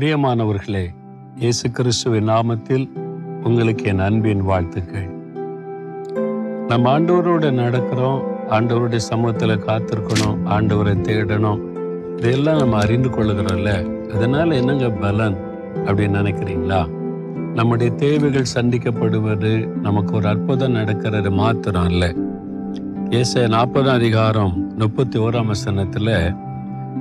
பிரியமானவர்களே இயேசு கிறிஸ்துவின் நாமத்தில் உங்களுக்கு என் அன்பின் வாழ்த்துக்கள். நம்ம ஆண்டவரோட நடக்கிறோம் ஆண்டவருடைய சமூகத்தில் காத்திருக்கணும் ஆண்டவரை தேடணும். இதெல்லாம் நம்ம அறிந்து கொள்ளுகிறோம்ல அதனால என்னங்க பலன் அப்படின்னு நினைக்கிறீங்களா? நம்முடைய தேவைகள் சந்திக்கப்படுவது நமக்கு ஒரு அற்புதம் நடக்கிறது மாத்திரம் இல்லை. ஏச நாற்பதாம் அதிகாரம் முப்பத்தி ஓராம் வசனத்தில்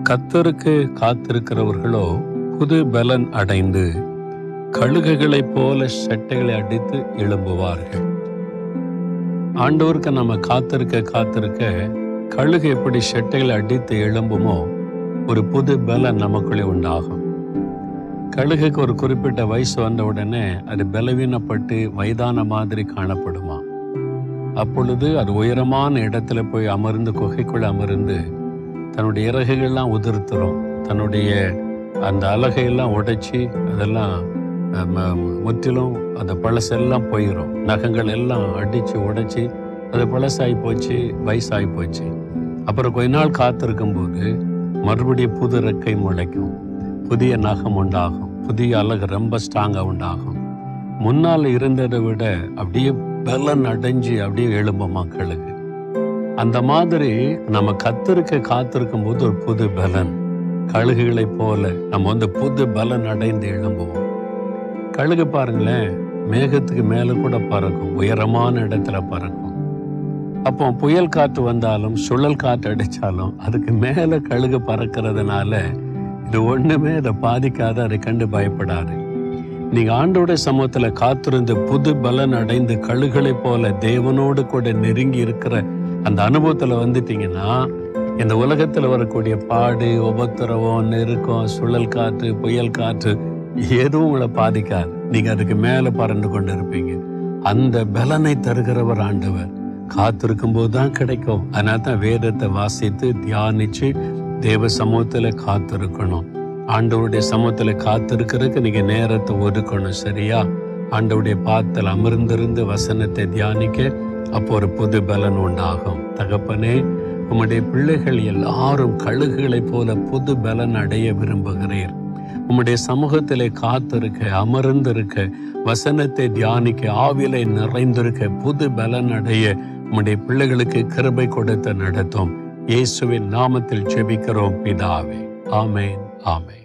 கத்தருக்கு காத்திருக்கிறவர்களோ புது பலன் அடைந்து கழுகுகளைப் போல சட்டைகளை அடித்து எழும்புவார்கள். ஆண்டவருக்கு நம்ம காத்திருக்க காத்திருக்க கழுகு எப்படி சட்டைகளை அடித்து எழும்புமோ ஒரு புது பலன் நமக்குள்ளே உண்டாகும். கழுகுக்கு ஒரு குறிப்பிட்ட வயசு வந்த உடனே அது பலவீனப்பட்டு வயதான மாதிரி காணப்படுமா? அப்பொழுது அது உயரமான இடத்துல போய் அமர்ந்து குகைக்குள்ள அமர்ந்து தன்னுடைய இறகுகள்லாம் உதிர்த்துரும். தன்னுடைய அந்த அலகையெல்லாம் உடைச்சி அதெல்லாம் முற்றிலும் அந்த பழசெல்லாம் போயிடும் நகங்கள் எல்லாம் அடித்து உடைச்சி அது பழசாகி போச்சு வயசாகி போச்சு. அப்புறம் கொஞ்ச நாள் காத்திருக்கும் போது மறுபடியும் புது ரெக்கை முளைக்கும். புதிய நகம் உண்டாகும். புதிய அழகு ரொம்ப ஸ்ட்ராங்காக உண்டாகும். முன்னால் இருந்ததை விட அப்படியே பலன் அடைஞ்சு அப்படியே எழும்பும் மக்களுக்கு. அந்த மாதிரி நம்ம கத்திருக்க காத்திருக்கும் போது ஒரு புது பலன். கழுகுகளைப் போல நம்ம வந்து புது பலன் அடைந்து எழும்புவோம். கழுகு பாருங்களேன் மேகத்துக்கு மேல கூட பறக்கும் உயரமான இடத்துல பறக்கும். அப்போ புயல் காற்று வந்தாலும் சுழல் காற்று அடிச்சாலும் அதுக்கு மேல கழுகு பறக்கிறதுனால இது ஒண்ணுமே அதை பாதிக்காத அதை கண்டு பயப்படாது. நீங்க ஆண்டோட சமூகத்தில் காத்திருந்து புது பலன் அடைந்து கழுகளை போல தேவனோடு கூட நெருங்கி இருக்கிற அந்த அனுபவத்துல வந்துட்டீங்கன்னா இந்த உலகத்தில் வரக்கூடிய பாடு உபத்திரவம் நெருக்கம் சுழல் காற்று புயல் காற்று எதுவும் உங்களை பாதிக்காது. நீங்கள் அதுக்கு மேலே பறந்து கொண்டு இருப்பீங்க. அந்த பலனை தருகிறவர் ஆண்டவர். காத்திருக்கும் போது தான் கிடைக்கும். அதனால தான் வேதத்தை வாசித்து தியானிச்சு தேவ சமூகத்தில் காத்திருக்கணும். ஆண்டவருடைய சமூகத்தில் காத்திருக்கிறதுக்கு நீங்கள் நேரத்தை ஒதுக்கணும் சரியா? ஆண்டவருடைய பாத்தில் அமர்ந்திருந்து வசனத்தை தியானிக்க அப்போ ஒரு புது பலன் உண்டாகும். தகப்பனே உம்முடைய பிள்ளைகள் எல்லாரும் கழுகுகளைப் போல புது பலன் அடைய விரும்புகிறீர். உம்முடைய சமூகத்திலே காத்திருக்க அமர்ந்திருக்க வசனத்தை தியானிக்க ஆவிலை நிறைந்திருக்க புது பலன் அடைய உம்முடைய பிள்ளைகளுக்கு கிருபை கொடுத்து நடத்தும். இயேசுவின் நாமத்தில் செபிக்கிறோம் பிதாவே. ஆமேன் ஆமேன்.